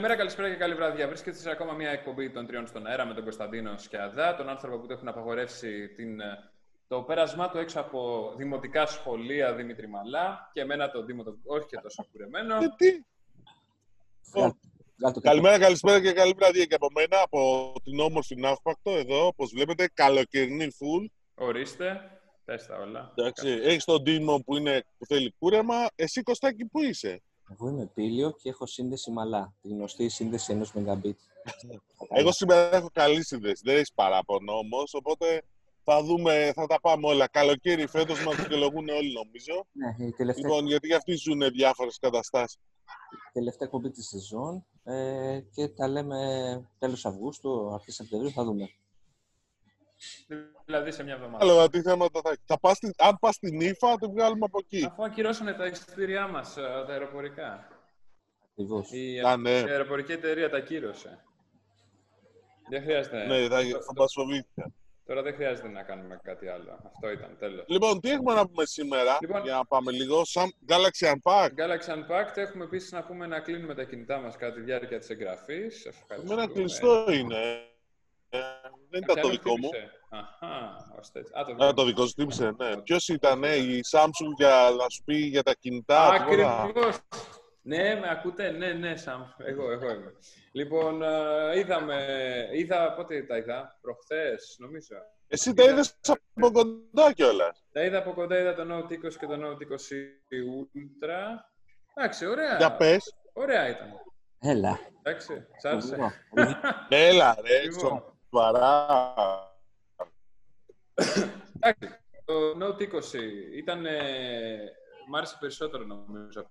καλημέρα, καλησπέρα και καλή βράδυ. Βρίσκεται σε ακόμα μια εκπομπή των τριών στον αέρα με τον Κωνσταντίνο Σκιαδά, τον άνθρωπο που του έχουν απαγορεύσει την, ε, το πέρασμά του έξω από δημοτικά σχολεία Δημήτρη Μαλά και εμένα τον Δήμο, όχι και τόσο κουρεμένο. Γιατί; Καλημέρα, καλησπέρα και καλή βράδυ και από μένα, από την όμορφη Ναύπακτο, εδώ, όπως βλέπετε, καλοκαιρινή φουλ. Ορίστε, πες τα όλα. Εντάξει, έχεις τον Δήμο που, είναι, που θέλει κούρεμα. Εσύ, Κωστάκη, πού είσαι; Εγώ είμαι πήλιο και έχω σύνδεση μαλά. Τη γνωστή σύνδεση ενός Mbit. Εγώ σήμερα έχω καλή σύνδεση. Δεν έχεις παράπονο όμως. Οπότε θα δούμε, θα τα πάμε όλα. Καλοκαίρι φέτος μας δικαιολογούν όλοι νομίζω. Ναι, η τελευταία... Λοιπόν, γιατί για αυτοί ζουν διάφορες καταστάσεις. Τελευταία εκπομπή της σεζόν ε, και τα λέμε τέλος Αυγούστου, αρχές Σεπτεμβρίου, θα δούμε. Δηλαδή σε μια εβδομάδα. Άλλο, τι θέματα θα θα πας, στην- Αν πας στην ύφα, το βγάλουμε από εκεί. Αφού ακυρώσανε τα εισιτήριά μας, τα αεροπορικά. Ακριβώς. Η, Α, ναι. η αεροπορική εταιρεία τα ακύρωσε. Δεν χρειάζεται. Ναι, θα, Αυτό- θα μας φοβήθηκα. Τώρα δεν χρειάζεται να κάνουμε κάτι άλλο. Αυτό ήταν, τέλος. Λοιπόν, τι έχουμε να πούμε σήμερα, Λοιπόν. για να πάμε λίγο. Σαν Galaxy Unpacked; Galaxy Unpacked έχουμε επίσης να πούμε να κλείνουμε τα κινητά μας κατά τη διάρκεια της εγγραφής. Εμένα κλειστό είναι. Ε, δεν ήταν το δικό μου. Αχά, ώστε έτσι. Α, το Α, δικό το μου. δικό σου τύψε, ναι. Ποιος ήταν, η Samsung για να σου πει για τα κινητά. τώρα. Ακριβώς. Ναι, με ακούτε; Ναι, ναι, Σαμ. Εγώ, εγώ είμαι. Λοιπόν, ε, είδαμε, είδα, πότε τα είδα, προχθές, νομίζω. Εσύ τα είδες από κοντά κιόλας. Τα είδα από κοντά, είδα το Note 20 και το Note 20 Ultra. Εντάξει, ωραία. Για πες. Ωραία ήταν. Έλα. Εντάξει, σ' άρεσε. Εγώ. Έλα, ρε, Λοιπόν. Σοβαρά. Εντάξει, το Note 20 ήταν. Ε, μ' άρεσε περισσότερο νομίζω από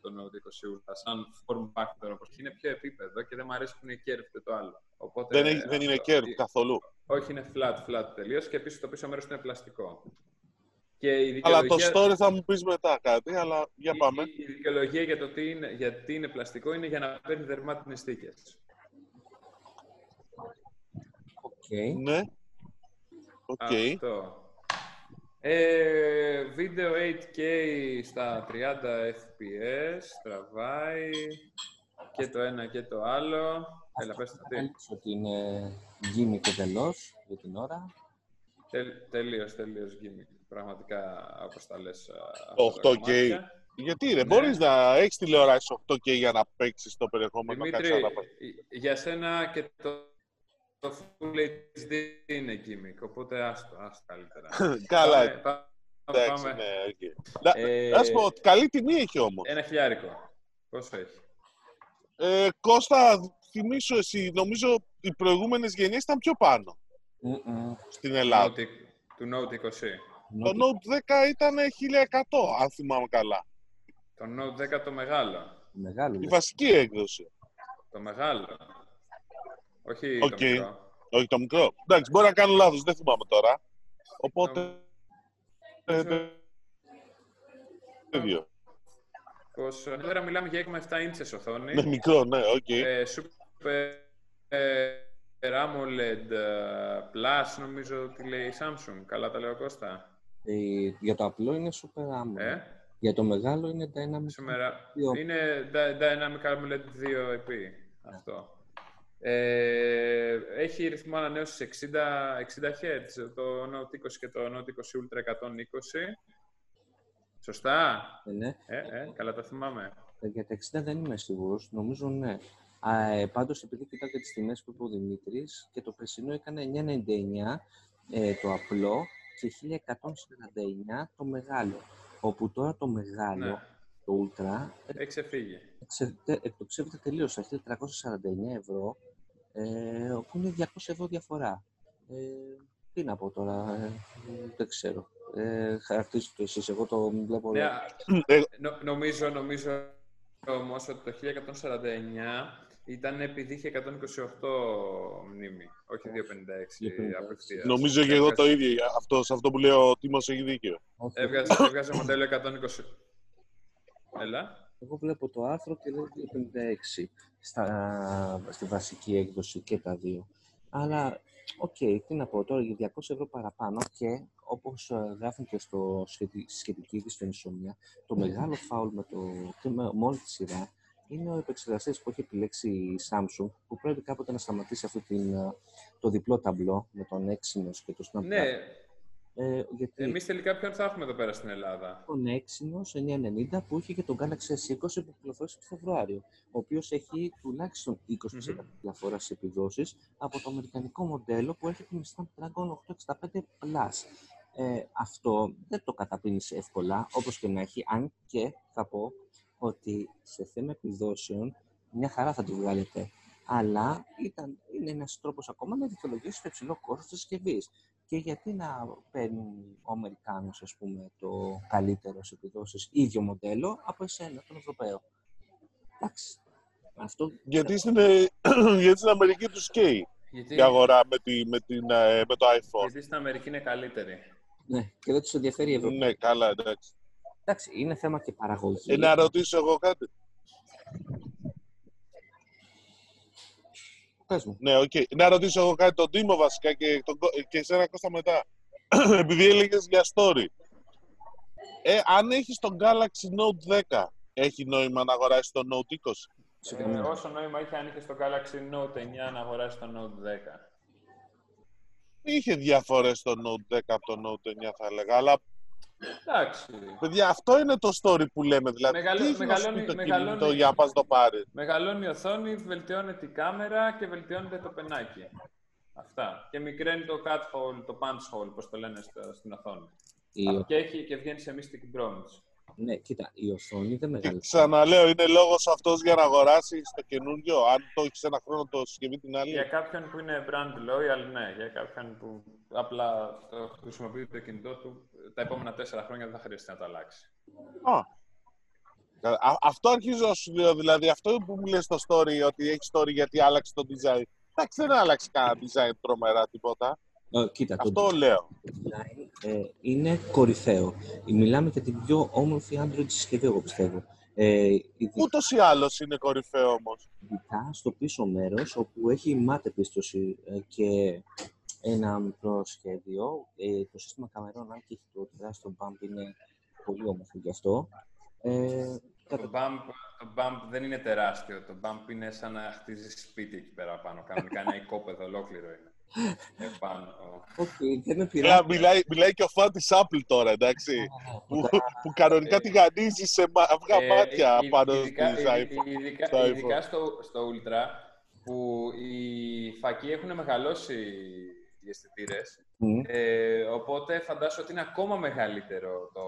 το Note 20 Ultra, σαν form factor όπως είναι πιο επίπεδο και δεν μου αρέσει που είναι curved το άλλο. Οπότε, Δεν, έχει- δεν είναι αυτό- κέρδο καθόλου. Όχι, είναι flat, flat τελείως και επίσης το πίσω μέρος είναι πλαστικό. Και η Αλλά το δικαιολογία, story θα μου πεις μετά κάτι, αλλά για πάμε. η, η δικαιολογία για το τι είναι, γιατί είναι πλαστικό είναι για να παίρνει δερμάτινες στίκες. Οκ. Ναι. Οκ. Αυτό. Ε, βίντεο 8K στα 30 FPS, τραβάει και το ένα και το άλλο. Έλα, πες το τι. Έλειψε ότι είναι gimmick εντελώς για την ώρα. Τελ, τελείως, τελείως gimmick. Πραγματικά, όπως τα λες. α, Το αυτά τα 8K. κομμάτια. Γιατί ρε, Ναι. μπορείς να έχεις τηλεοράση 8K για να παίξεις το περιεχόμενο Δημήτρη, κάτι άλλο. για σένα και το, το Full HD είναι gimmick, οπότε άστο, άστο καλύτερα. Καλά, Πάμε- πάμε- εντάξει, πάμε. ναι, οκ. Να- Ε, Να σου πω, καλή τιμή έχει όμως. Ένα χιλιάρικο. Πόσο έχει; Ε, Κώστα, θυμίσου εσύ, νομίζω οι προηγούμενες γενιές ήταν πιο πάνω Μμμ. στην Ελλάδα. Note- του Note 20. Το Note 10 ήταν 1100, αν θυμάμαι καλά. Το Note 10 το μεγάλο. Μεγάλο. Η λες. βασική έκδοση. Το μεγάλο. Όχι Οκ. το μικρό. Όχι το μικρό. Εντάξει, μπορεί να κάνω λάθος, δεν θυμάμαι τώρα. Οπότε... ε, Νομίζω το ίδιο. πως, ε, Τώρα μιλάμε για 6,7 ίντσες οθόνη. Ναι, μικρό, ναι, οκ. Ε, Super ε, AMOLED ε, Plus, νομίζω ότι λέει η Samsung. Καλά τα λέω Κώστα. Ε, για το απλό είναι super AMOLED. Ε, Για το μεγάλο είναι dynamic. σήμερα Δύο. είναι Dy- Dynamic AMOLED 2 επί αυτό. Ε, έχει ρυθμό ανανέωσης 60, 60 Hz, το Note 20 και το Note 20 Ultra 120. Σωστά; Ε, ναι. Ε, ε, καλά τα θυμάμαι. Ε, Για τα 60 δεν είμαι σίγουρος. Νομίζω ναι. Α, ε, πάντως, επειδή κοιτάω και τις τιμές που είπε ο Δημήτρης και το περσινό έκανε 9,99 ε, το απλό και 1149 το μεγάλο. Όπου τώρα το μεγάλο, Ναι, το Ultra, έχει ξεφύγει. εξε- τε- εκτοξεύεται τελείως. Θα έχει 449 ευρώ, ε, όπου είναι 200 ευρώ διαφορά. Ε, τι να πω τώρα, ε, δεν ξέρω. Ε, χαρακτήριστε το εσείς, εγώ το βλέπω... Ναι, Ε, νο- νομίζω, νομίζω όμως ότι το 1149 ήταν επειδή είχε 128 μνήμη, όχι 256 256. απευθείας. Νομίζω και εγώ το Έβγαζε- ίδιο. Αυτό, σε αυτό που λέει ο Τίμος έχει δίκιο. Όχι, Έβγαζε, έβγαζε μοντέλο 120. Έλα. Εγώ βλέπω το άρθρο και λέει 256 στα, στη βασική έκδοση και τα δύο. Αλλά, οκ, τι να πω τώρα, για 200 ευρώ παραπάνω και όπως ε, γράφουν και στο σχετι- στη σχετική της στο Insomnia, το μεγάλο φάουλ με, το, και με, με όλη τη σειρά είναι ο επεξεργαστής που έχει επιλέξει η Samsung, που πρέπει κάποτε να σταματήσει αυτή την, ε, το διπλό ταμπλό με τον Exynos και το Snapdragon. Ναι, Ε, γιατί εμείς τελικά ποιον θα έχουμε εδώ πέρα στην Ελλάδα; τον Exynos 990 που είχε και τον Galaxy S20 που κυκλοφόρησε το Φεβρουάριο, ο οποίος έχει τουλάχιστον 20% διαφοράς στις επιδόσεις από το αμερικανικό μοντέλο που έρχεται με Snapdragon 865 Plus. Ε, αυτό δεν το καταπίνεις εύκολα, όπως και να έχει, αν και θα πω ότι σε θέμα επιδόσεων μια χαρά θα τη βγάλετε. Αλλά ήταν, είναι ένας τρόπος ακόμα να δικαιολογήσεις το υψηλό κόστος της συσκευής. Και γιατί να παίρνει ο Αμερικάνος, ας πούμε, το καλύτερο σε επιδόσεις, ίδιο μοντέλο, από εσένα, τον Ευρωπαίο; Εντάξει. Αυτό Γιατί στην, ε, γιατί στην Αμερική τους καίει Γιατί, η αγορά με, τη, με, την, ε, με το iPhone. γιατί στην Αμερική είναι καλύτερη. ναι, και δεν τους ενδιαφέρει η Ευρώπη. Ναι, καλά, εντάξει. Εντάξει, είναι θέμα και παραγωγή. Ε, να ρωτήσω εγώ κάτι. Πες μου. Ναι, οκ. Να ρωτήσω εγώ κάτι τον Τίμο βασικά και, τον, Κω- και εσένα Κώστα μετά. Επειδή έλεγες για story. Ε, αν έχεις τον Galaxy Note 10, έχει νόημα να αγοράσεις το Note 20. Σε Ε, καμία. όσο νόημα είχε αν είχες στο Galaxy Note 9 να αγοράσεις το Note 10. Είχε διαφορές το Note 10 από το Note 9, θα έλεγα. Αλλά Εντάξει. παιδιά, αυτό είναι το story που λέμε. Δηλαδή, Μεγαλώ- τι έχει να σου πει μεγαλώνει- το μεγαλώνει- κινητό για να πας το πάρει. Μεγαλώνει η οθόνη, βελτιώνεται η κάμερα και βελτιώνεται το πενάκι. Αυτά. Και μικραίνει το cut hole, το punch hole, πώς το λένε στο- στην οθόνη. Η, Και, έχει, και βγαίνει σε mystic bronze. Ναι, κοίτα, η οθόνη δεν Και μεγαλώνει. ξαναλέω, είναι λόγος αυτός για να αγοράσεις το καινούριο. Αν το έχεις ένα χρόνο το συσκευή την άλλη. Για κάποιον που είναι brand loyal, ναι. Για κάποιον που απλά το χρησιμοποιεί το κινητό του, τα επόμενα τέσσερα χρόνια δεν θα χρειαστεί να το αλλάξει. Α. Α, αυτό αρχίζω να σου λέω, δηλαδή αυτό που μου λες στο story, ότι έχει story γιατί άλλαξε το design. Εντάξει, δεν άλλαξε κανένα design τρομερά τίποτα. Ε, κοίτα, το Αυτό λέω. design ε, είναι κορυφαίο. Μιλάμε για την πιο όμορφη Android συσκευή, εγώ πιστεύω. Ε, ειδικά Ούτως ή άλλως είναι κορυφαίο όμως. στο πίσω μέρος, όπου έχει μάτε πίστοση ε, και ένα μικρό σχέδιο. Ε, το σύστημα καμερών, αν και έχει το τεράστιο bump, είναι πολύ όμορφο γι' αυτό. Ε, Το κατά- bump, το bump δεν είναι τεράστιο. Το bump είναι σαν να χτίζεις σπίτι εκεί πέρα πάνω. Κανονικά ένα οικόπεδο ολόκληρο είναι. Επάνω. Οκ, δεν με Έλα, πειράζει. μιλάει, μιλάει και ο φαν τη Apple τώρα, εντάξει. που, που κανονικά τη γανίζει σε μα- αυγά Ε, μάτια ε, πάνω ειδικά, στις ειδι- iPhone. ειδικά, στο iPhone. ειδικά στο, στο Ultra, που οι φακοί έχουν μεγαλώσει οι αισθητήρες. Μμ. Ε, οπότε φαντάζομαι ότι είναι ακόμα μεγαλύτερο το,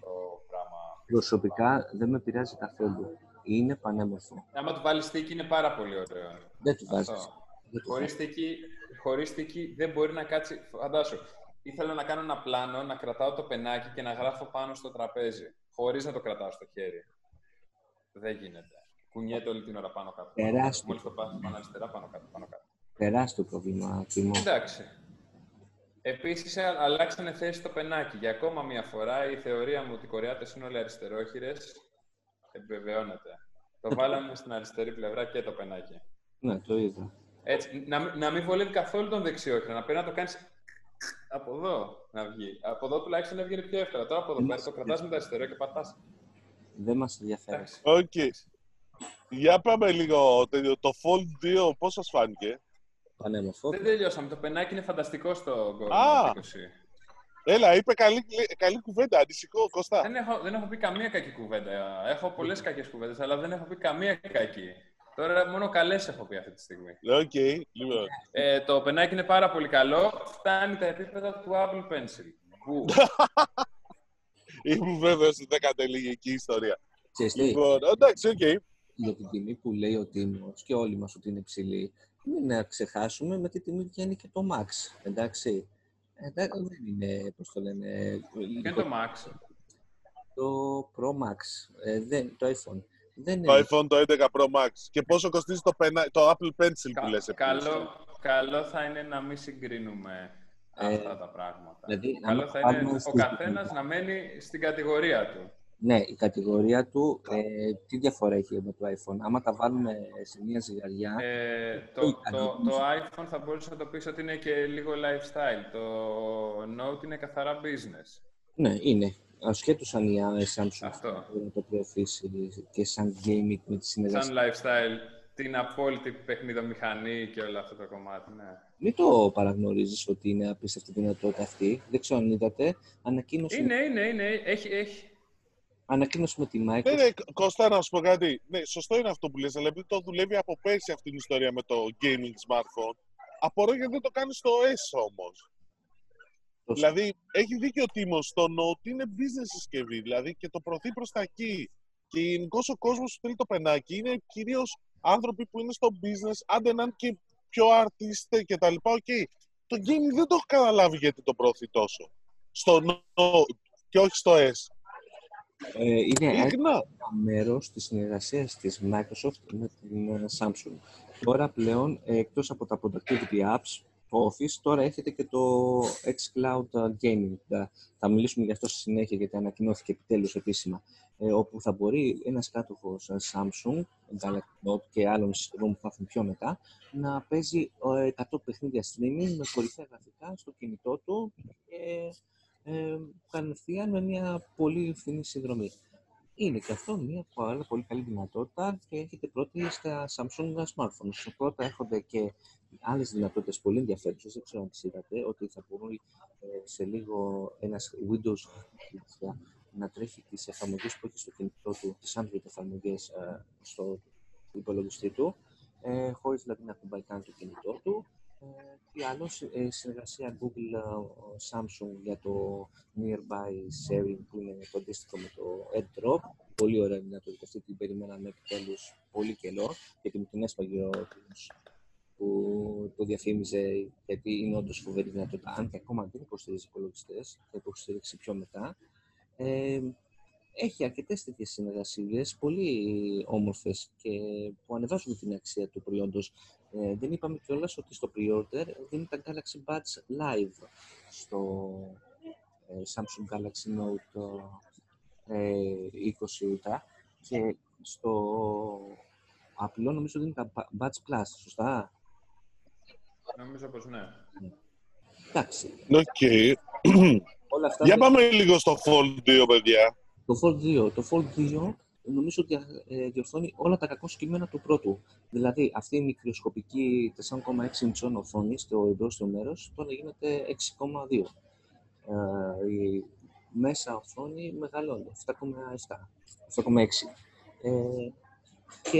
το πράγμα. Προσωπικά δεν με πειράζει καθόλου. Είναι πανέμορφο. Άμα του βάλεις στίκη είναι πάρα πολύ ωραίο. Δεν του βάζεις. Αυτό. Δεν του Χωρίς στίκη, χωρίς στίκη δεν μπορεί να κάτσει. Φαντάσου, ήθελα να κάνω ένα πλάνο, να κρατάω το πενάκι και να γράφω πάνω στο τραπέζι, χωρίς να το κρατάω στο χέρι. Δεν γίνεται. Κουνιέται όλη την ώρα πάνω κάτω. Τεράστιο. Μόλις το πας πάνω αριστερά, πάνω κάτω, πάνω κάτω. Τεράστιο πρόβλημα, Τίμω. Εντάξει. Επίσης, α- αλλάξανε θέση το πενάκι. Για ακόμα μία φορά, η θεωρία μου ότι οι Κορεάτες είναι όλοι αριστερόχειρες επιβεβαιώνεται. Το βάλαμε στην αριστερή πλευρά και το πενάκι. Ναι, το είδα. Έτσι, να, μην- να μην βολεύει καθόλου τον δεξιόχειρο, να πρέπει να το κάνεις από εδώ να βγει. Από εδώ τουλάχιστον έβγαινε πιο εύκολα. Τώρα από εδώ πέρα το κρατάς με το αριστερό και πατάς. Δεν μας ενδιαφέρει. Εντάξει. Οκ. Για πάμε λίγο το, το Fold 2, πώς σας φάνηκε; Πανέμορφο. Δεν τελειώσαμε. Το πενάκι είναι φανταστικό στο Note 20. Έλα, είπε καλή, καλή κουβέντα, ανησυχώ, Κώστα. Δεν έχω, δεν έχω πει καμία κακή κουβέντα. Έχω πολλές κακές κουβέντες, αλλά δεν έχω πει καμία κακή. Τώρα μόνο καλές έχω πει αυτή τη στιγμή. Οκ, λοιπόν. Ε, το πενάκι είναι πάρα πολύ καλό. Φτάνει τα επίπεδα του Apple Pencil. Που Ήμουν βέβαιος ότι δεν κατέληγε εκεί η ιστορία. Ξέρεις τι, Λοιπόν, εντάξει, οκ. για την τιμή που λέει ο Τίμος και όλοι μας ότι είναι υψηλή, μην να ξεχάσουμε με τι τιμή βγαίνει και το Max, εντάξει. Εντάξει, δεν είναι, πώς το λένε, ποιο είναι το Max. το Pro Max, ε, δεν, το iPhone. Δεν Το είναι, iPhone το 11 Pro Max. Και πόσο κοστίζει το, πενα... το Apple Pencil που Κα- λες επίσης. καλό, καλό θα είναι να μην συγκρίνουμε Ε, αυτά τα πράγματα. δηλαδή, καλό άμα θα πάρουμε είναι ο στη- καθένας να μένει στην κατηγορία του. ναι, η κατηγορία του, ε, τι διαφορά έχει με το iPhone; Άμα τα βάλουμε σε μια ζυγαριά, Ε, το, Όχι, το, καλό. το iPhone θα μπορούσε να το πεις ότι είναι και λίγο lifestyle. Το Note είναι καθαρά business. ναι, είναι. Ασχέτως αν η Samsung Αυτό. μπορεί να το προωθήσει και σαν gaming με τη συνεργασία. Σαν lifestyle, την απόλυτη παιχνιδομηχανή και όλο αυτό το κομμάτι, ναι. Μην το παραγνωρίζεις ότι είναι απίστευτη δυνατότητα αυτή. Δεν ξέρω αν είδατε. Ανακοίνωση, Είναι, είναι, είναι. Έχει, έχει. ανακοίνωση με τη Ναι, Microsoft. ναι, Κώστα, να σου πω κάτι. Ναι, σωστό είναι αυτό που λες, αλλά επειδή το δουλεύει από πέρσι αυτή την ιστορία με το gaming smartphone, απορώ γιατί δεν το κάνεις στο S όμως. Το- Δηλαδή, έχει δίκιο ο Τίμος στο Note είναι business συσκευή, δηλαδή και το προωθεί προς τα εκεί. Και γενικώς ο κόσμος που θέλει το πενάκι είναι κυρίως άνθρωποι που είναι στο business, άντε να είναι και πιο artist και τα λοιπά, οκ. Το gaming δεν το έχω καταλάβει γιατί το προωθεί τόσο. Στο Note και όχι στο S. Ε, είναι Ειλικρινά. ένα μέρος της συνεργασίας της Microsoft με την ε, Samsung. Τώρα πλέον, ε, εκτός από τα productivity apps, το Office, τώρα έχετε και το xCloud ε, Gaming. Θα, θα μιλήσουμε γι' αυτό στη συνέχεια, γιατί ανακοινώθηκε επιτέλους επίσημα. Ε, όπου θα μπορεί ένας κάτοχος ε, Samsung, Galaxy Note και άλλων συσκευών που θα έρθουν πιο μετά, να παίζει ε, 100 παιχνίδια streaming με κορυφαία γραφικά στο κινητό του και ε, κατευθείαν με μια πολύ φθηνή συνδρομή. Είναι και αυτό μια πάρα πολύ καλή δυνατότητα και έρχεται πρώτη στα Samsung smartphones. Πρώτα έρχονται και άλλες δυνατότητες πολύ ενδιαφέρουσες. Δεν ξέρω αν τις είδατε, ότι θα μπορεί ε, σε λίγο ένας Windows βοήθεια να τρέχει τις εφαρμογές που έχει στο κινητό του, τις Android εφαρμογές στο υπολογιστή του, ε, χωρίς δηλαδή να κουμπάει καν το κινητό του. Ε, τι άλλο, συ- ε, συνεργασία Google ε, Samsung για το Nearby Sharing που είναι το αντίστοιχο με το AirDrop. Πολύ ωραία δυνατότητα αυτή την περιμέναμε επιτέλους πολύ καιρό γιατί μου την έσπαγε ο τύπος που το διαφήμιζε γιατί είναι όντως φοβερή δυνατότητα. Αν και ακόμα δεν υποστηρίζει υπολογιστές, θα υποστηρίξει πιο μετά. Ε, έχει αρκετές τέτοιες συνεργασίες, πολύ όμορφες και που ανεβάζουν την αξία του προϊόντος. Ε, δεν είπαμε κιόλας ότι στο pre-order δίνει τα Galaxy Buds Live στο ε, Samsung Galaxy Note ε, 20 Ultra και στο απλό νομίζω δίνει τα Buds Plus, σωστά; Νομίζω πως ναι. Εντάξει, Οκ. όλα αυτά Για δεν- πάμε λίγο στο Fold 2, παιδιά. Το Fold 2. Το Fold 2 νομίζω ότι ε, διορθώνει όλα τα κακώς κείμενα του πρώτου. Δηλαδή, αυτή η μικροσκοπική 4,6 ιντσών οθόνη στο εμπρόσθιο μέρος τώρα γίνεται 6,2. Ε, η μέσα οθόνη μεγαλώνει, 7,7, 7,6. Ε, και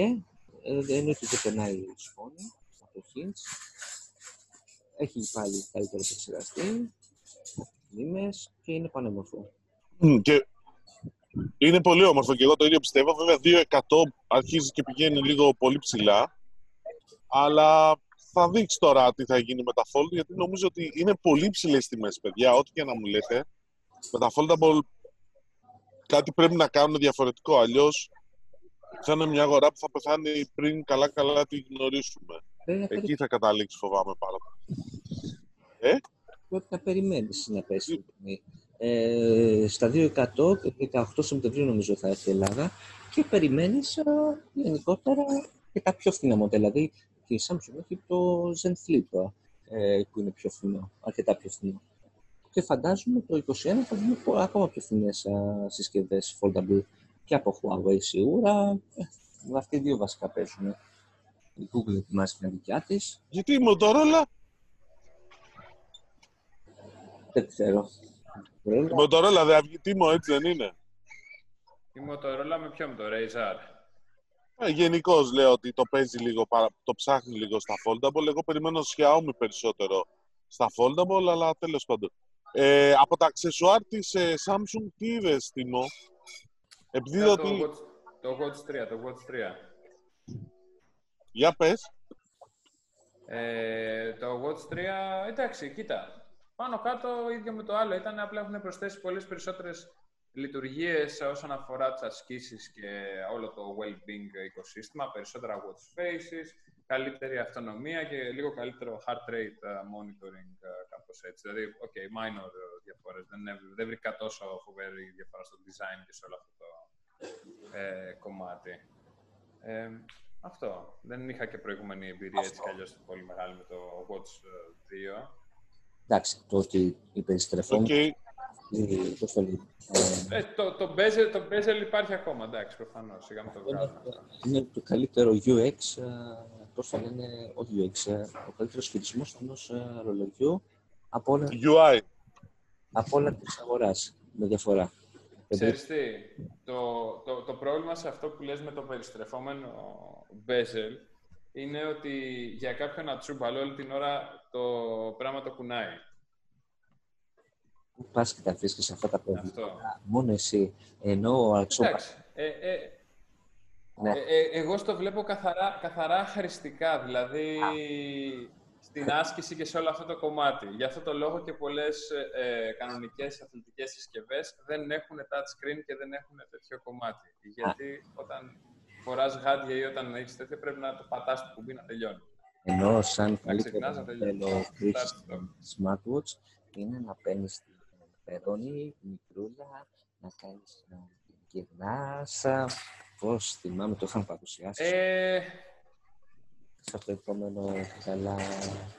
ε, εννοείται ότι δεν περνάει η σκόνη από το hinge. Έχει πάλι καλύτερο επεξεργαστή, μνήμες και είναι πανέμορφο. Μμ, Και είναι πολύ όμορφο και εγώ το ίδιο πιστεύω. Βέβαια, 2% αρχίζει και πηγαίνει λίγο πολύ ψηλά. Αλλά θα δείξει τώρα τι θα γίνει με τα Fold, γιατί νομίζω ότι είναι πολύ ψηλές τιμές, παιδιά. Ό,τι και να μου λέτε, με τα Foldable κάτι πρέπει να κάνουν διαφορετικό. Αλλιώς θα είναι μια αγορά που θα πεθάνει πριν καλά-καλά τη γνωρίσουμε. Πρέπει να, Εκεί περι... θα καταλήξεις, φοβάμαι πάρα πολύ. πρέπει να περιμένεις να πέσει η τιμή. Ε, στα 2% 18 Σεπτεμβρίου νομίζω θα έρθει η Ελλάδα και περιμένεις ε, γενικότερα και τα πιο φθηνά μοντέλα. Δηλαδή και η Samsung έχει το Zen Flip ε, που είναι πιο φθηνό, αρκετά πιο φθηνό. Και φαντάζομαι το 2021 θα δούμε πο- ακόμα πιο φθηνές ε, συσκευές foldable και από Huawei σίγουρα. Ε, αυτοί οι δύο βασικά παίζουν. Η Google ετοιμάζει την δικιά της. Γιατί η Motorola, Δεν ξέρω. Η Motorola δεν βγει τίμο, έτσι δεν είναι. Η Motorola με ποιο, με το Razer. Ε, Γενικώς λέω ότι το παίζει λίγο, παρα- το ψάχνει λίγο στα foldable. Εγώ περιμένω Xiaomi περισσότερο στα foldable, αλλά τέλος πάντων. Ε, από τα αξεσουάρ της ε, Samsung, τι είδες, Τίμο; Επειδή είδα το, ότι... Watch, το Watch 3, το Watch 3. Για πες. Ε, το Watch 3, εντάξει, κοίτα. Πάνω κάτω ίδιο με το άλλο. Ήταν απλά έχουν προσθέσει πολλές περισσότερες λειτουργίες όσον αφορά τις ασκήσεις και όλο το well-being οικοσύστημα. Περισσότερα watch faces, καλύτερη αυτονομία και λίγο καλύτερο heart rate ε, monitoring, ε, κάπως έτσι. Δηλαδή, ok, minor ε, διαφορές. Δεν, έβ- δεν βρήκα τόσο φοβερή διαφορά στο design και σε όλο αυτό το ε, κομμάτι. Ε, αυτό. Δεν είχα και προηγούμενη εμπειρία έτσι κι αλλιώς πολύ μεγάλη με το Watch ε, 2. Εντάξει, το ότι η Οκ. περιστρεφόμενη Ε, πώς το λέει. Ε, Ε, το, το, bezel, το bezel υπάρχει ακόμα, εντάξει, προφανώς, σιγά με το βγάλουμε. είναι το καλύτερο UX, ε, πώς το λένε, όχι UX, ε, ο καλύτερος χειρισμός ενός ε, ρολογιού από όλα, UI. από όλα της αγοράς, με διαφορά. Ξέρεις τι, το, το, το πρόβλημα σε αυτό που λες με το περιστρεφόμενο bezel είναι ότι για κάποιον ατσούμπαλο όλη την ώρα το πράγμα το κουνάει. Πού πας και τα βρίσκεις σε αυτά τα προβλήματα. Αυτό. Μόνο εσύ. Ενώ ο Ατσόπα... Εντάξει, ε, ε, Ναι. Ε, ε, εγώ στο βλέπω καθαρά, καθαρά χρηστικά, δηλαδή στην άσκηση και σε όλο αυτό το κομμάτι. Γι' αυτό το λόγο και πολλές ε, κανονικές αθλητικές συσκευές δεν έχουν touchscreen και δεν έχουν τέτοιο κομμάτι. Γιατί όταν φοράς γάντια ή όταν έχεις τέτοιο πρέπει να το πατάς το κουμπί να τελειώνει. Ενώ σαν ξεκινάς καλύτερο να τελειώνεις. μοντέλο χρήσης Start stop. smartwatch είναι να παίρνεις την περώνη, μικρούλα, να κάνεις να γυρνάς. Πώς θυμάμαι, το είχαν παρουσιάσει Ε, σε αυτό το επόμενο καλά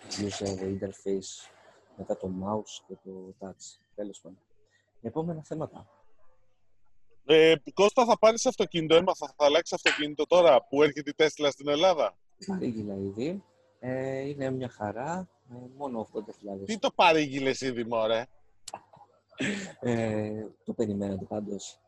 user interface μετά το mouse και το touch. Τέλος πάντων. Επόμενα θέματα. Ε, Κώστα, θα πάρεις αυτοκίνητο. Έμαθα, θα αλλάξεις αυτοκίνητο τώρα που έρχεται η Τέσλα στην Ελλάδα. Παρήγγειλα ήδη. Ε, είναι μια χαρά. Ε, μόνο 80.000. Τι το παρήγγειλες ήδη, μωρέ; Ε, το περιμένατε πάντως.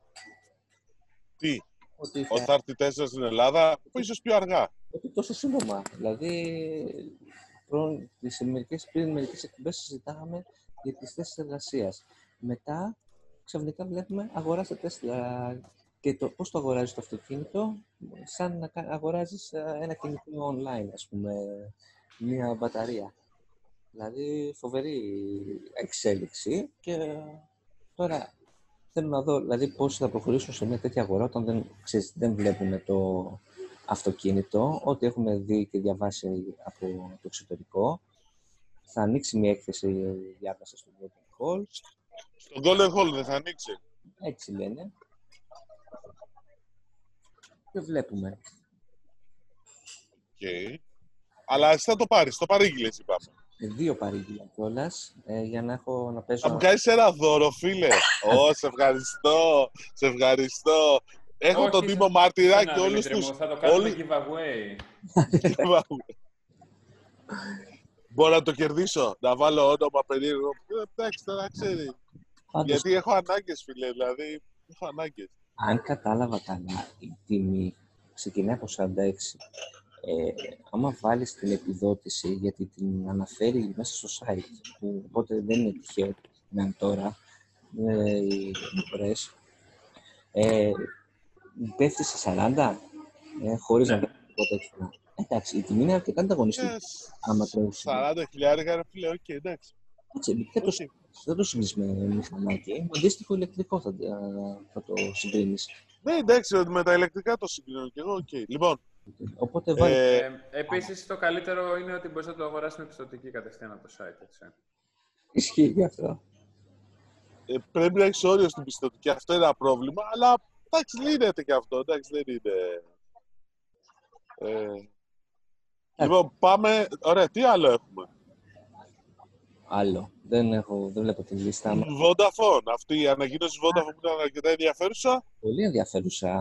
Τι, Ότι θα ότι θα έρθει η Τέσλας στην Ελλάδα, που ίσως πιο αργά. όχι τόσο σύντομα. Δηλαδή, προ, τις μερικές, πριν μερικές εκπομπές συζητάγαμε για τις θέσεις εργασίας. Μετά, ξαφνικά βλέπουμε αγοράστε Τέσλα και το πώς το αγοράζεις το αυτοκίνητο, σαν να κα- αγοράζεις ε, ένα κινητό online, ας πούμε, μία μπαταρία. Δηλαδή, φοβερή εξέλιξη και τώρα θέλω να δω δηλαδή, πώς θα προχωρήσουν σε μια τέτοια αγορά όταν δεν, ξέρεις, δεν βλέπουμε το αυτοκίνητο, ό,τι έχουμε δει και διαβάσει από το εξωτερικό. Θα ανοίξει μια έκθεση διάβασα στο Golden Hall, Στον Golden Hall δεν θα ανοίξει. έτσι λένε. Και βλέπουμε. Οκ. Αλλά εσύ θα το πάρεις, το παρήγγειλες είπαμε. Ε, Δύο παρήγγειλα κιόλας ε, για να έχω να παίζω. Θα μου κάνεις ένα δώρο, φίλε. Ω, σε ευχαριστώ. Σε ευχαριστώ. Έχω όχι, τον Τίμο σε- Μαρτυράκη ένα, και όλους Δημήτρη τους... μου, Θα το κάνουμε όλους- giveaway. Μπορώ να το κερδίσω, να βάλω όνομα περίεργο. Ε, Εντάξει, τώρα ξέρει. Πάντως, Γιατί έχω ανάγκες, φίλε, δηλαδή. Έχω ανάγκες. αν κατάλαβα καλά, η τιμή ξεκινάει από 46. Ε, άμα βάλεις την επιδότηση, γιατί την αναφέρει μέσα στο site, που, οπότε δεν είναι τυχαίο ότι να είναι τώρα, ε, οι μεταφορές, ε, πέφτει σε 40, ε, χωρίς Ναι. να βγάλει τίποτα έξτρα. Εντάξει, η τιμή είναι αρκετά ανταγωνιστική. Yes. Άμα το 40 χιλιάρικα, ρε φίλε, οκ, εντάξει. Έτσι, δεν το, Οκ. δεν το συγκρίνεις με μηχανάκι. Με αντίστοιχο ηλεκτρικό θα, θα το συγκρίνεις. Ναι, εντάξει, ότι με τα ηλεκτρικά το συγκρίνω και εγώ, οκ. Λοιπόν, Οπότε βάλει ε, Ε, επίσης, το καλύτερο είναι ότι μπορείς να το αγοράσεις με πιστωτική κατευθείαν από το site. Έτσι. ισχύει γι' αυτό. ε, πρέπει να έχεις όριο στην πιστωτική. Αυτό είναι ένα πρόβλημα, αλλά εντάξει, λύνεται και αυτό. Εντάξει, δεν είναι. Ε, λοιπόν, πάμε. Ωραία, τι άλλο έχουμε; Άλλο. Δεν, έχω, δεν βλέπω τη λίστα μου. Vodafone. Αυτή η ανακοίνωση Vodafone που ήταν αρκετά ενδιαφέρουσα. Πολύ ενδιαφέρουσα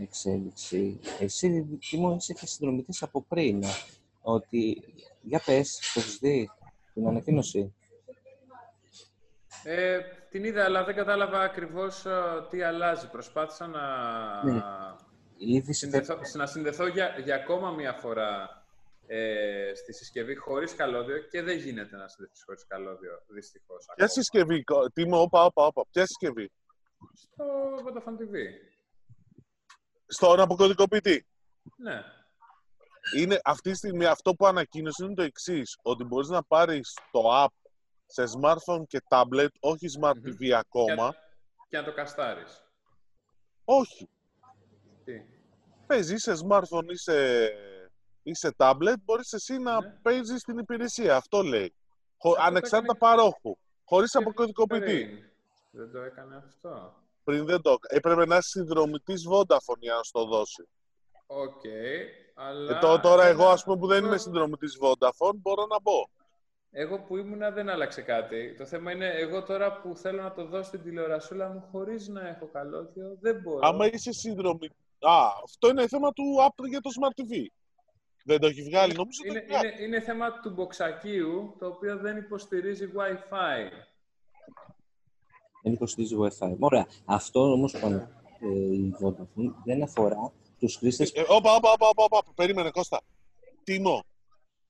εξέλιξη. Εσύ, Τίμω, είσαι και συνδρομητής από πριν. Ότι, για πες, το έχεις δει την ανακοίνωση; Ε, την είδα, αλλά δεν κατάλαβα ακριβώς ε, τι αλλάζει. Προσπάθησα να, Ναι. Η είδηση συνδεθώ, να συνδεθώ για, για ακόμα μία φορά ε, στη συσκευή χωρίς καλώδιο και δεν γίνεται να συνδεθείς χωρίς καλώδιο, δυστυχώς. Ποια ακόμα. συσκευή, κο- Τίμο, όπα, όπα, όπα. Ποια συσκευή; Στο Vodafone TV. Στον αποκωδικοποιητή. Ναι. Είναι αυτή τη στιγμή αυτό που ανακοίνωσε είναι το εξής. Ότι μπορείς να πάρεις το app σε smartphone και tablet, όχι smart Μμμ. TV ακόμα. Και, και να το καστάρεις. Όχι. Τι; Παίζεις ή σε smartphone ή σε, ή σε tablet, μπορείς εσύ να Ναι. παίζεις την υπηρεσία. Αυτό λέει. Χω, Αυτό το ανεξάρτητα έκανε- παρόχου. Χωρίς Και αποκωδικοποιητή. πριν. Δεν το έκανε αυτό. Πριν δεν το έκανε. Έπρεπε να είσαι συνδρομητής Vodafone για να σου το δώσει. Οκ, αλλά... Ε, τω- τώρα ένα- εγώ, ας πούμε, που δεν είμαι το- συνδρομητής Vodafone, μπορώ να μπω. Εγώ που ήμουνα δεν άλλαξε κάτι. Το θέμα είναι εγώ τώρα που θέλω να το δω στην τηλεορασούλα μου χωρίς να έχω καλώδιο, δεν μπορώ. Άμα είσαι συνδρομή... Α, αυτό είναι θέμα του Apple για το Smart TV. Δεν το έχει βγάλει, νομίζω είναι, το έχει είναι, είναι θέμα του μποξακίου, το οποίο δεν υποστηρίζει Wi-Fi. Δεν υποστηρίζει Wi-Fi. Ωραία. Αυτό όμως που ε, η Vodafone δεν αφορά τους χρήστες... Ε, όπα, όπα, όπα, όπα, όπα, περίμενε Κώστα. Τίμω,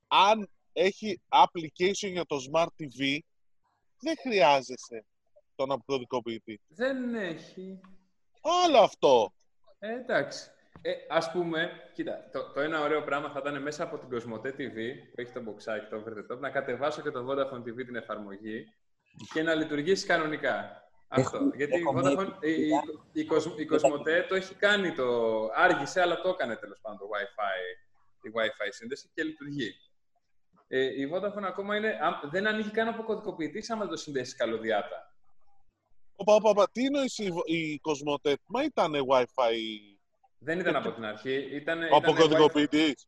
αν έχει application για το Smart TV, δεν χρειάζεσαι τον αποκωδικοποιητή. Δεν έχει. Άλλο αυτό. Ε, εντάξει. Ε, ας πούμε, κοίτα, το, το ένα ωραίο πράγμα θα ήταν μέσα από την Cosmote TV, που έχει το boxάκι, το over the top, να κατεβάσω και το Vodafone TV την εφαρμογή και να λειτουργήσει κανονικά. Αυτό. Έχω- Γιατί η, έχω Vodafone, μία- η, η, η, Cos- η Cosmote το έχει κάνει το... Άργησε, αλλά το έκανε τέλος πάντων το Wi-Fi, η Wi-Fi σύνδεση και λειτουργεί. Ε, η Vodafone ακόμα είναι, α, δεν ανοίγει καν αποκωδικοποιητής άμα δεν το συνδέσει καλωδιάτα. Όπα, όπα, όπα. Τι εννοείς η, η Cosmote, μα ήταν Wi-Fi Δεν ήταν από την αρχή. Ήταν, ο αποκωδικοποιητής.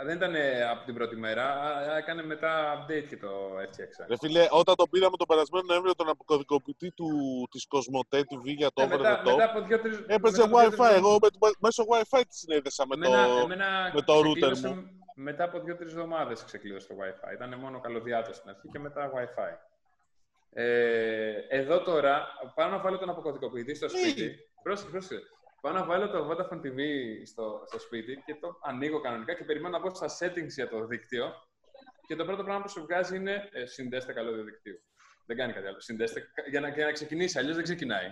Α, Δεν ήταν από την πρώτη μέρα, α, έκανε μετά update και το έφτιαξε. Ρε φίλε, όταν τον πήραμε τον περασμένο Νοέμβριο τον αποκωδικοποιητή του, της Cosmote TV για το Ε, over the μετά, top, μετά από δύο-τρεις... έπαιζε μετά από δύο-τρεις Wi-Fi. εβδομάδες- Εγώ με, το- μέσω Wi-Fi τη συνέδεσα με εμένα, το... εμένα με το router ξεκλείδωσε μου. Μετά από δύο-τρει εβδομάδες ξεκλείδωσε το Wi-Fi. Ήταν μόνο καλωδιάτο στην αρχή και μετά Wi-Fi. Ε, εδώ τώρα, πάω να βάλω τον αποκωδικοποιητή στο σπίτι. πρόσεχε, πρόσεχε. Πάω να βάλω το Vodafone TV στο, στο σπίτι και το ανοίγω κανονικά και περιμένω να μπω στα settings για το δίκτυο. Και το πρώτο πράγμα που σου βγάζει είναι ε, συνδέστε καλώδιο δικτύου. Δεν κάνει κάτι άλλο. Συνδέστε για να, για να ξεκινήσει, αλλιώς δεν ξεκινάει.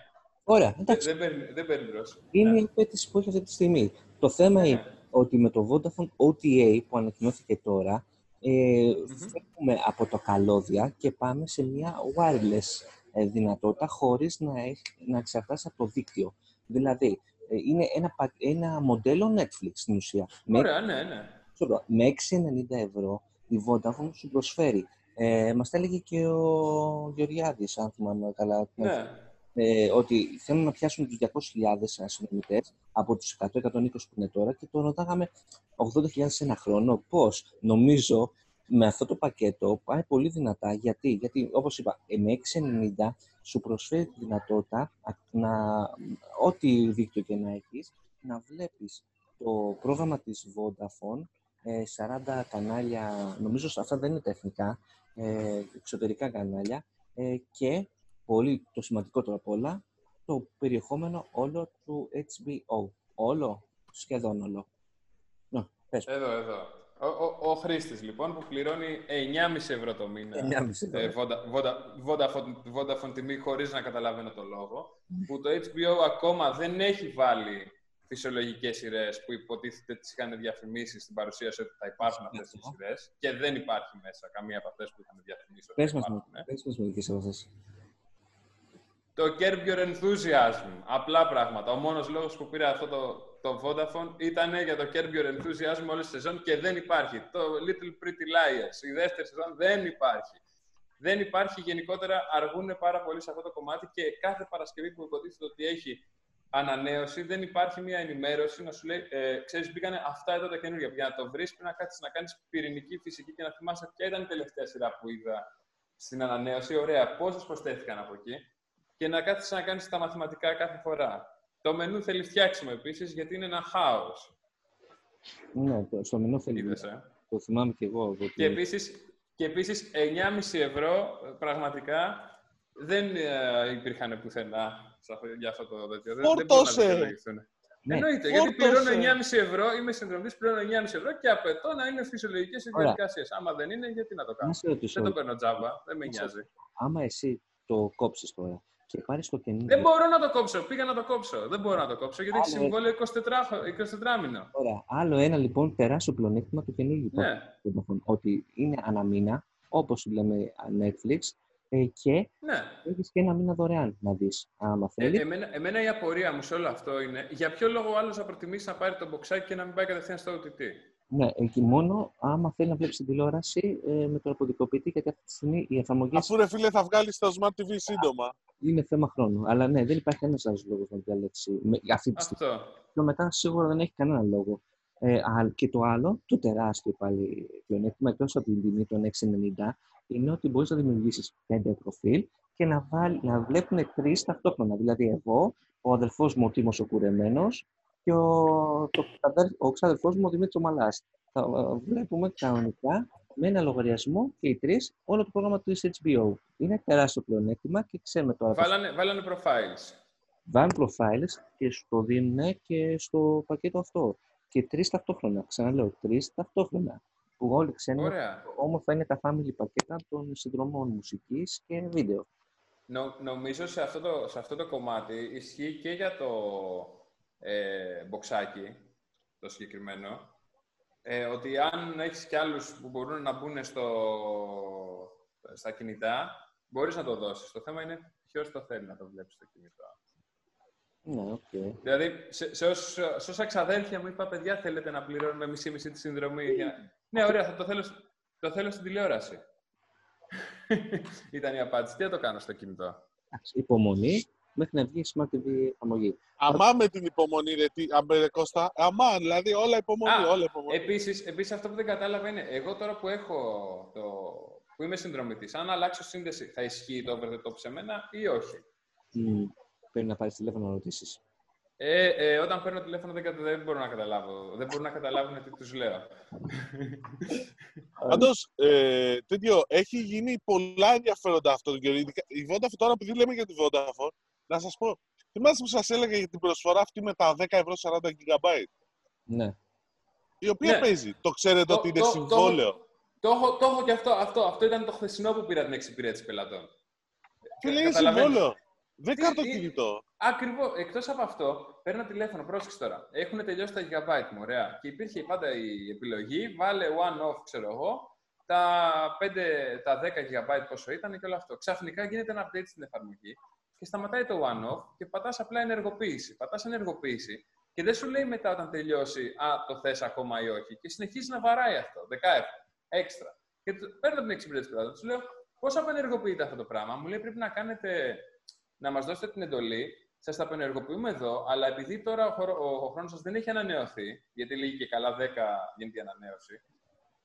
Ωραία, Δεν, εντάξει. δεν παίρνει, δεν παίρνει μπρος. Είναι Ναι. η απέτηση που έχει αυτή τη στιγμή. Το θέμα είναι ότι με το Vodafone OTA που ανακοινώθηκε τώρα, ε, φεύγουμε από το καλώδια και πάμε σε μια wireless ε, δυνατότητα χωρίς να, έχει, να εξαρτάσαι από το δίκτυο. Δηλαδή, ε, είναι ένα, πα- ένα μοντέλο Netflix στην ουσία. Με, Ωραία, ναι, ναι. ξέρω, με 6,90 ευρώ η Vodafone σου προσφέρει. Ε, μας τα έλεγε και ο Γεωργιάδης, αν θυμάμαι καλά. ναι. ε, ότι θέλουν να πιάσουν τους 200.000 συνδρομητές από τους 100-120 που είναι τώρα και το ρωτάγαμε 80.000 σε ένα χρόνο. Πώς, νομίζω, με αυτό το πακέτο πάει πολύ δυνατά. Γιατί, Γιατί όπως είπα, ε, με 6,90 σου προσφέρει τη δυνατότητα α- να, ό,τι δίκτυο και να έχεις, να βλέπεις το πρόγραμμα της Vodafone, ε, 40 κανάλια, νομίζω αυτά δεν είναι τα εθνικά, ε, εξωτερικά κανάλια, ε, και πολύ το σημαντικότερο απ' όλα, το περιεχόμενο όλο του HBO. Όλο, σχεδόν όλο. Να, πες. Εδώ, εδώ. Ο, ο, ο χρήστης, λοιπόν, που πληρώνει 9,5 ευρώ το μήνα 9,5 ευρώ. ε, Voda- Voda- Vodafone, Vodafone τιμή χωρίς να καταλαβαίνω το λόγο, που το HBO ακόμα δεν έχει βάλει φυσιολογικές σειρές που υποτίθεται τις είχαν διαφημίσει στην παρουσίαση ότι θα υπάρχουν αυτές τις σειρές και δεν υπάρχει μέσα καμία από αυτές που είχαν διαφημίσει ότι Πες θα μας, υπάρχουν. ε. πες μας μερικές από αυτές. Το Curb Your Enthusiasm. Απλά πράγματα. Ο μόνος λόγος που πήρα αυτό το, το Vodafone ήταν για το Curb Your Enthusiasm όλη τη σεζόν και δεν υπάρχει. Το Little Pretty Liars. Η δεύτερη σεζόν δεν υπάρχει. Δεν υπάρχει. Γενικότερα αργούν πάρα πολύ σε αυτό το κομμάτι και κάθε Παρασκευή που υποτίθεται ότι έχει ανανέωση, δεν υπάρχει μια ενημέρωση να σου λέει, ε, ξέρεις, μπήκανε αυτά εδώ τα καινούργια. Για να το βρεις πρέπει να κάτσεις να κάνεις πυρηνική φυσική και να θυμάσαι ποια ήταν η τελευταία σειρά που είδα στην ανανέωση. Ωραία, πόσες προσθέθηκαν από εκεί και να κάθεσαι να κάνεις τα μαθηματικά κάθε φορά. Το μενού θέλει φτιάξιμο επίσης, γιατί είναι ένα χάος. Ναι, το- στο μενού θέλει. Είδες, ε; Το θυμάμαι και εγώ. ότι- Και επίσης, και επίσης 9,5 ευρώ ε, πραγματικά δεν ε, υπήρχαν πουθενά σε αυτό- για αυτό το τέτοιο. Δεν- Δεν μπορούν να Φόρτωσε! δικαιολογηθούν. Ναι. Εννοείται, γιατί Φόρτωσε! πληρώνω 9,5 ευρώ, είμαι συνδρομητής, πληρώνω 9,5 ευρώ και απαιτώ να είναι φυσιολογικές οι Ωραία. διαδικασίες. Άμα δεν είναι, γιατί να το Να κάνω. σε ρωτήσω, Δεν το παίρνω τζάμπα, δεν με Να σε- νοιάζει. άμα εσύ το κόψεις τώρα και πάρεις το καινούργιο. Δεν μπορώ να το κόψω. Πήγα να το κόψω. Δεν μπορώ να το κόψω γιατί έχει Άλλο- συμβόλαιο 24, 24 μήνο. Ωραία. Άλλο ένα λοιπόν τεράστιο πλονέκτημα του καινούργιου Ναι. Vodafone, Ότι είναι αναμήνα, όπως λέμε Netflix, ε, και Ναι. έχεις και ένα μήνα δωρεάν να δεις, άμα Ε, θέλεις. εμένα, εμένα η απορία μου σε όλο αυτό είναι για ποιο λόγο ο άλλος θα προτιμήσει να πάρει το μποξάκι και να μην πάει κατευθείαν στο OTT; Ναι, εκεί μόνο άμα θέλει να βλέπει την τηλεόραση ε, με τον αποδικοποιητή, γιατί αυτή τη στιγμή οι εφαρμογέ Αφού ρε φίλε θα βγάλει στο Smart TV σύντομα. είναι θέμα χρόνου. Αλλά ναι, δεν υπάρχει κανένα άλλος λόγος να διαλέξει με, αυτή τη στιγμή. Αυτό. Και μετά σίγουρα δεν έχει κανένα λόγο. Ε, και το άλλο, το τεράστιο πάλι πλεονέκτημα, εκτός από την τιμή των 6,90, είναι ότι μπορείς να δημιουργήσεις πέντε προφίλ και να, βάλει, να βλέπουν τρεις ταυτόχρονα. Δηλαδή, εγώ, ο αδελφός μου ο Τίμος ο Κουρεμένος και ο, το, ο ξαδελφό μου ο Δημήτρης Μαλά. Θα ε, βλέπουμε κανονικά με ένα λογαριασμό και οι τρεις όλο το πρόγραμμα του HBO. Είναι τεράστιο πλεονέκτημα και ξέρουμε τώρα. Βάλανε, βάλανε profiles. Βάλανε profiles και σου το δίνουν και στο πακέτο αυτό. Και τρεις ταυτόχρονα. Ξαναλέω, τρεις ταυτόχρονα. Που όλοι ξέρουν όμορφα είναι τα family πακέτα των συνδρομών μουσικής και βίντεο. Νο, νομίζω σε αυτό, το, σε αυτό το κομμάτι ισχύει και για το ε, μποξάκι, το συγκεκριμένο, ε, ότι αν έχεις κι άλλους που μπορούν να μπουν στο, στα κινητά, μπορείς να το δώσεις. Το θέμα είναι ποιος το θέλει να το βλέπει στο κινητό. Ναι, okay. Δηλαδή, σε, σε, σε όσα ξαδέρφια μου είπα, παιδιά, θέλετε να πληρώνουμε μισή-μισή τη συνδρομή. Για... ναι, ωραία, θα το θέλω, το θέλω στην τηλεόραση. Ήταν η απάντηση. Τι θα το κάνω στο κινητό; Υπομονή μέχρι να βγει η Smart TV εφαρμογή. Αμά με την υπομονή, ρε, τι, αμπε, Κώστα. Αμά, δηλαδή όλα υπομονή, Α, όλα υπομονή. Επίσης, επίσης, αυτό που δεν κατάλαβα είναι, εγώ τώρα που έχω το, που είμαι συνδρομητής, αν αλλάξω σύνδεση, θα ισχύει το over the top σε μένα ή όχι; Mm, πρέπει να πάρεις τηλέφωνο να ρωτήσεις. Ε, ε, όταν παίρνω τηλέφωνο δεν, δεν μπορώ να καταλάβω. Δεν μπορούν να καταλάβουν τι τους λέω. Πάντως, ε, τέτοιο, έχει γίνει πολλά ενδιαφέροντα αυτό το καιρό. Η Vodafone τώρα, επειδή λέμε για τη Vodafone, να σας πω, θυμάστε που σας έλεγα για την προσφορά αυτή με τα 10 ευρώ 40 GB. Ναι. Η οποία ναι. παίζει. Το ξέρετε το, ότι είναι το, συμβόλαιο; Το, το, έχω, το έχω και αυτό, αυτό. Αυτό ήταν το χθεσινό που πήρα την εξυπηρέτηση πελατών. Φίλε, είναι συμβόλαιο; Δεν κάνω το κινητό. Ακριβώς. Εκτός από αυτό, παίρνω τηλέφωνο, πρόσεξε τώρα. Έχουν τελειώσει τα gigabyte μου, ωραία. Και υπήρχε πάντα η επιλογή, βάλε one-off, ξέρω εγώ, τα, 5, τα 10 GB πόσο ήταν και όλο αυτό. Ξαφνικά γίνεται ένα update στην εφαρμογή και σταματάει το one-off και πατάς απλά ενεργοποίηση. Πατάς ενεργοποίηση και δεν σου λέει μετά όταν τελειώσει, Α, το θες ακόμα ή όχι. Και συνεχίζει να βαράει αυτό. 10 έξτρα. Και παίρνω την εξυπηρέτηση του του λέω, πώς απενεργοποιείται αυτό το πράγμα; Μου λέει, πρέπει να κάνετε, να μας δώσετε την εντολή. Σας τα απενεργοποιούμε εδώ, αλλά επειδή τώρα ο, χωρο, ο, ο χρόνος σας δεν έχει ανανεωθεί, γιατί λίγη και καλά 10 γίνεται η ανανέωση,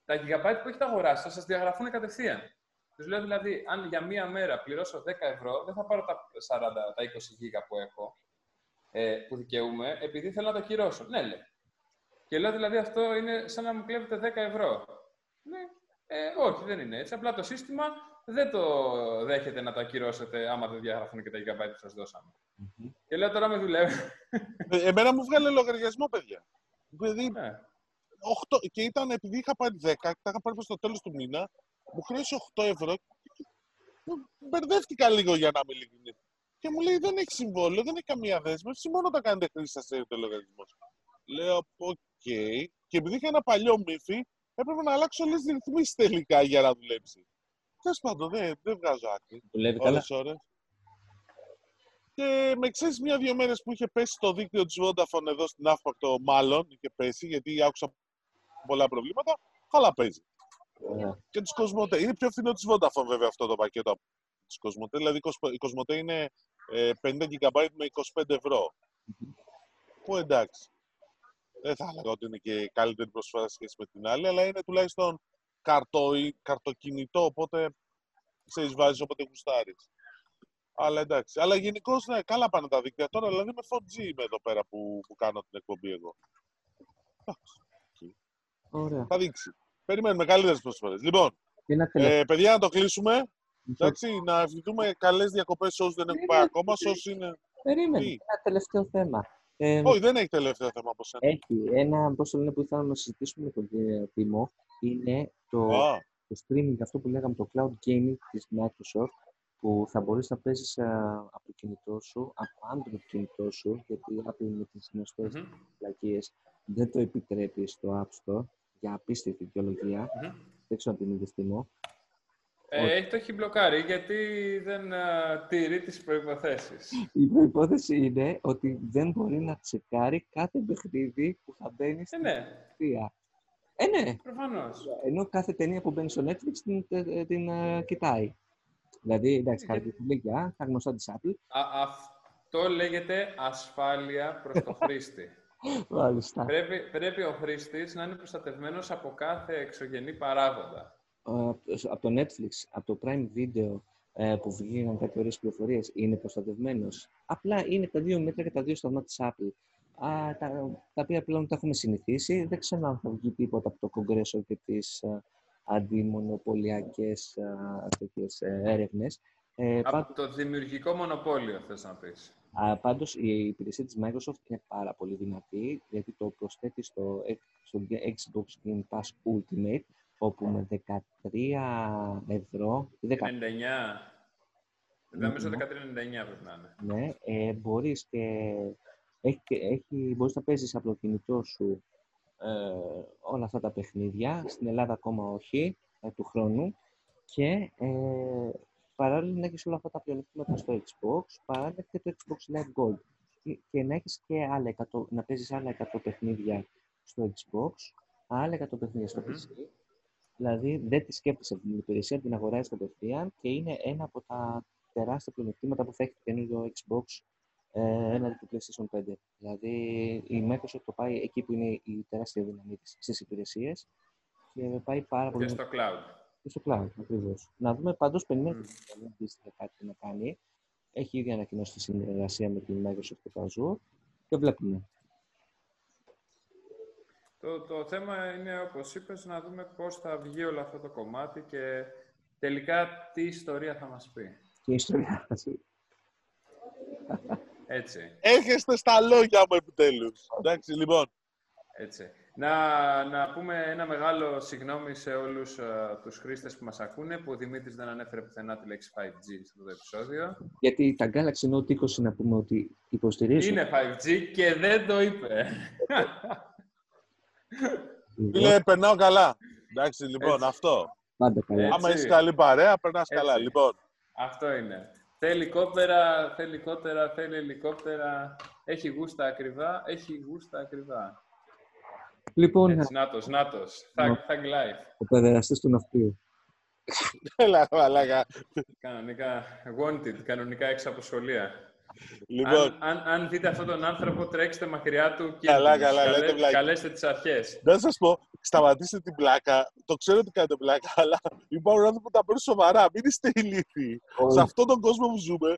τα gigabyte που έχετε αγοράσει θα σας διαγραφούν κατευθείαν. Τους λέω δηλαδή, αν για μία μέρα πληρώσω 10 ευρώ, δεν θα πάρω τα 40, τα 20 γίγα που έχω, ε, που δικαιούμαι, επειδή θέλω να το ακυρώσω. Ναι, λέει. Και λέω δηλαδή αυτό είναι σαν να μου κλέβετε 10 ευρώ. Ναι, ε, όχι, δεν είναι έτσι. Απλά το σύστημα δεν το δέχεται να το ακυρώσετε άμα δεν διαγραφούν και τα gigabyte που σας δώσαμε. Mm-hmm. Και λέω τώρα με δουλεύει. Ε, εμένα μου βγάλε λογαριασμό, παιδιά. Δηλαδή, ε. 8, και ήταν επειδή είχα πάρει 10, τα είχα πάρει προς το τέλος του μήνα μου χρέωσε 8 ευρώ. Μπερδεύτηκα λίγο για να είμαι ειλικρινής. Και μου λέει δεν έχει συμβόλαιο, δεν έχει καμία δέσμευση, μόνο τα κάνετε χρήση σας το λογαριασμό. Λέω, OK. Okay. Και επειδή είχα ένα παλιό MiFi, έπρεπε να αλλάξω όλες τις ρυθμίσεις τελικά για να δουλέψει. Τέλος πάντων, δεν, δεν βγάζω άκρη. Δουλεύει καλά. Ώρες. Και με ξέρεις μία-δύο μέρες που είχε πέσει το δίκτυο της Vodafone εδώ στην Ναύπακτο, μάλλον είχε πέσει, γιατί άκουσα πολλά προβλήματα, καλά παίζει. Yeah. Και της Κοσμοτέ. Είναι πιο φθηνό της Vodafone βέβαια αυτό το πακέτο από της Κοσμοτέ. Δηλαδή η Κοσμοτέ είναι 50 GB με 25 ευρώ. Που εντάξει. Δεν θα έλεγα ότι είναι και καλύτερη προσφορά σχέση με την άλλη, αλλά είναι τουλάχιστον καρτο, καρτοκινητό, οπότε σε βάζεις όποτε γουστάρεις. Αλλά εντάξει. Αλλά γενικώς ναι, καλά πάνε τα δίκτυα τώρα. Δηλαδή με 4G είμαι εδώ πέρα που, που κάνω την εκπομπή εγώ. Ωραία. Θα δείξει. Περιμένουμε καλύτερε προσφορές. Λοιπόν, ε, παιδιά, να το κλείσουμε. Εντάξει, να ευχηθούμε καλές διακοπές σε όσους δεν έχουν πάει ακόμα. Σε όσους είναι. Περίμενε. Ένα τελευταίο θέμα. Ε, Όχι, δεν έχει τελευταίο θέμα από σένα. Έχει. Ένα πώς το λένε, που ήθελα να συζητήσουμε με τον Τίμο είναι το, το streaming, αυτό που λέγαμε, το cloud gaming της Microsoft, που θα μπορείς να παίζεις από το κινητό σου, από Android κινητό σου, γιατί η Apple με τις γνωστές mm-hmm. δεν το επιτρέπεις στο App Store για απίστευτη δικαιολογία. Mm-hmm. Δεν ξέρω αν την είδες τιμό. Ε, το έχει μπλοκάρει γιατί δεν uh, τηρεί τις προϋποθέσεις. Η προϋπόθεση είναι ότι δεν μπορεί να τσεκάρει κάθε παιχνίδι που θα μπαίνει στην ε, ναι. Ε, ναι. Προφανώς. Ενώ κάθε ταινία που μπαίνει στο Netflix την, την, την uh, κοιτάει. Δηλαδή, εντάξει, χαρακτηριστικά, τα γνωστά της Apple. Α, αυτό λέγεται ασφάλεια προς το χρήστη. Μάλιστα. Πρέπει, πρέπει ο χρήστης να είναι προστατευμένος από κάθε εξωγενή παράγοντα. από το Netflix, από το Prime Video ε, που βγήκαν κάτι ωραίες πληροφορίες, είναι προστατευμένος. Απλά είναι τα δύο μέτρα και τα δύο σταθμά της Apple. Α, τα, τα οποία πλέον τα έχουμε συνηθίσει. Δεν ξέρω αν θα βγει τίποτα από το Κογκρέσο και τις α, αντιμονοπολιακές ε, έρευνες. Ε, από το δημιουργικό μονοπόλιο, θες να πεις. Α, πάντως, η υπηρεσία της Microsoft είναι πάρα πολύ δυνατή, γιατί το προσθέτει στο, στο Xbox Game Pass Ultimate, όπου με 13 ευρώ... 99. Νομίζω 13,99 πρέπει να είναι. Ναι, ε, μπορείς και έχει, έχει, μπορείς να παίζεις από το κινητό σου ε, όλα αυτά τα παιχνίδια, στην Ελλάδα ακόμα όχι, ε, του χρόνου, και ε, παράλληλα να έχεις όλα αυτά τα πλεονεκτήματα στο Xbox, παράλληλα και το Xbox Live Gold. Και, να έχεις και άλλα 100, να παίζεις άλλα 100 παιχνίδια στο Xbox, άλλα 100 παιχνίδια στο PC. Δηλαδή δεν τη σκέφτεσαι την υπηρεσία, την αγοράζεις κατευθείαν και είναι ένα από τα τεράστια πλεονεκτήματα που θα έχει το καινούργιο Xbox ε, έναντι του PlayStation 5. Δηλαδή η Microsoft το πάει εκεί που είναι η τεράστια δύναμή της στις υπηρεσίες και πάει πάρα πολύ. Και στο cloud. Και στο cloud, ακριβώς. Να δούμε πάντως, περιμένουμε mm. να κάτι να κάνει. Έχει ήδη ανακοινώσει τη συνεργασία με την Microsoft και το Azure και βλέπουμε. Το, το θέμα είναι, όπως είπες, να δούμε πώς θα βγει όλο αυτό το κομμάτι και τελικά τι ιστορία θα μας πει. Τι ιστορία θα μας πει. Έτσι. Έρχεστε στα λόγια μου επιτέλους. Εντάξει, λοιπόν. Έτσι. Να, να πούμε ένα μεγάλο συγγνώμη σε όλους uh, τους χρήστες που μας ακούνε, που ο Δημήτρης δεν ανέφερε πουθενά τη λέξη 5G στο το επεισόδιο. Γιατί τα Galaxy Note 20 να πούμε ότι υποστηρίζουν. Είναι 5G και δεν το είπε. Φίλε, περνάω καλά. Εντάξει, λοιπόν, Έτσι. αυτό. Πάντα καλά. Άμα είσαι καλή παρέα, περνάς καλά. Λοιπόν. Αυτό είναι. Θέλει κόπερα, θέλει κότερα, θέλει ελικόπτερα. Έχει γούστα ακριβά, έχει γούστα ακριβά. Λοιπόν, Έτσι, νάτος, νάτος. Thug, thug life. Ο παιδεραστής του ναυτίου. Έλα, μαλάκα. Κανονικά, wanted, κανονικά έξω από σχολεία. Λοιπόν, αν, αν, αν, δείτε αυτόν τον άνθρωπο, τρέξτε μακριά του και καλά, καλά, καλέ, καλέστε τις αρχές. Να σας πω, σταματήστε την πλάκα. Το ξέρω ότι κάνετε πλάκα, αλλά υπάρχουν άνθρωποι που τα παίρνουν σοβαρά. Μην είστε ηλίθιοι. Σε αυτόν τον κόσμο που ζούμε,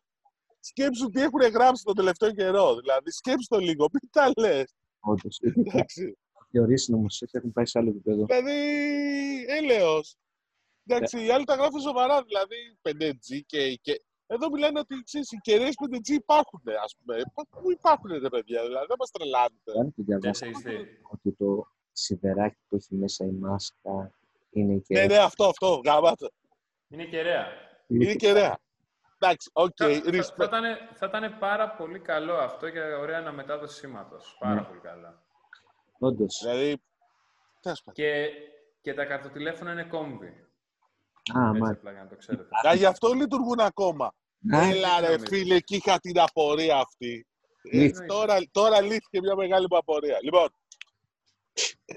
σκέψου τι έχουν γράψει τον τελευταίο καιρό. Δηλαδή, σκέψου το λίγο, μην τα λες. Όντως. Οι ορίσει νομοσίε έχουν πάει σε άλλο επίπεδο. Δηλαδή, έλεος. Εντάξει, οι άλλοι τα γράφουν σοβαρά. Δηλαδή, 5G και, και εδώ μιλάνε ότι ξέρεις, οι κεραίες 5G υπάρχουν, ας πούμε. Πού υπάρχουν, ρε παιδιά, δηλαδή, δεν μας τρελάνετε. Δεν ότι το σιδεράκι που έχει μέσα η μάσκα είναι η κεραία. Ναι, ναι, αυτό, αυτό, γάμα τα. Είναι κεραία. Είναι κεραία. Εντάξει, OK, okay, θα, θα, ήταν, θα ήταν πάρα πολύ καλό αυτό για ωραία αναμετάδοση σήματος. Πάρα mm. πολύ καλό. Όντως. Δηλαδή. Και, και τα καρτοτηλέφωνα είναι κόμβοι. Α, μάλιστα. να το ξέρετε. Α, γι' αυτό λειτουργούν ακόμα. Ναι. Έλα ρε φίλε, εκεί είχα την απορία αυτή. Ε, τώρα, τώρα λύθηκε μια μεγάλη μου απορία. Λοιπόν,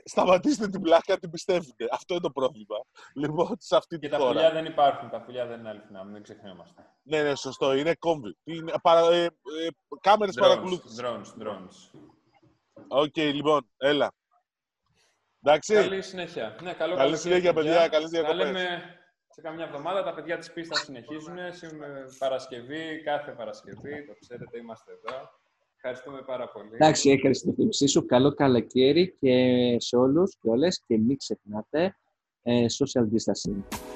σταματήστε την πλάκα, την πιστεύετε. Αυτό είναι το πρόβλημα. Λοιπόν, σε αυτή και τη τα πουλιά δεν υπάρχουν. Τα πουλιά δεν είναι αληθινά, μην ξεχνιόμαστε. Ναι, ναι, σωστό. Είναι κόμβοι. Είναι, παρα, ε, ε, κάμερες παρακολούθησης. Drones, drones. OK, okay, λοιπόν, έλα. Εντάξει. Καλή συνέχεια. Ναι, καλό καλή συνέχεια, παιδιά. Καλές διακοπές σε καμιά εβδομάδα. Τα παιδιά της πίστας συνεχίζουν. Σήμερα Παρασκευή, κάθε Παρασκευή, το ξέρετε, είμαστε εδώ. Ευχαριστούμε πάρα πολύ. Εντάξει, έκανε την επιθυμησή σου. Καλό καλοκαίρι και σε όλους και όλες και μην ξεχνάτε ε, social distancing.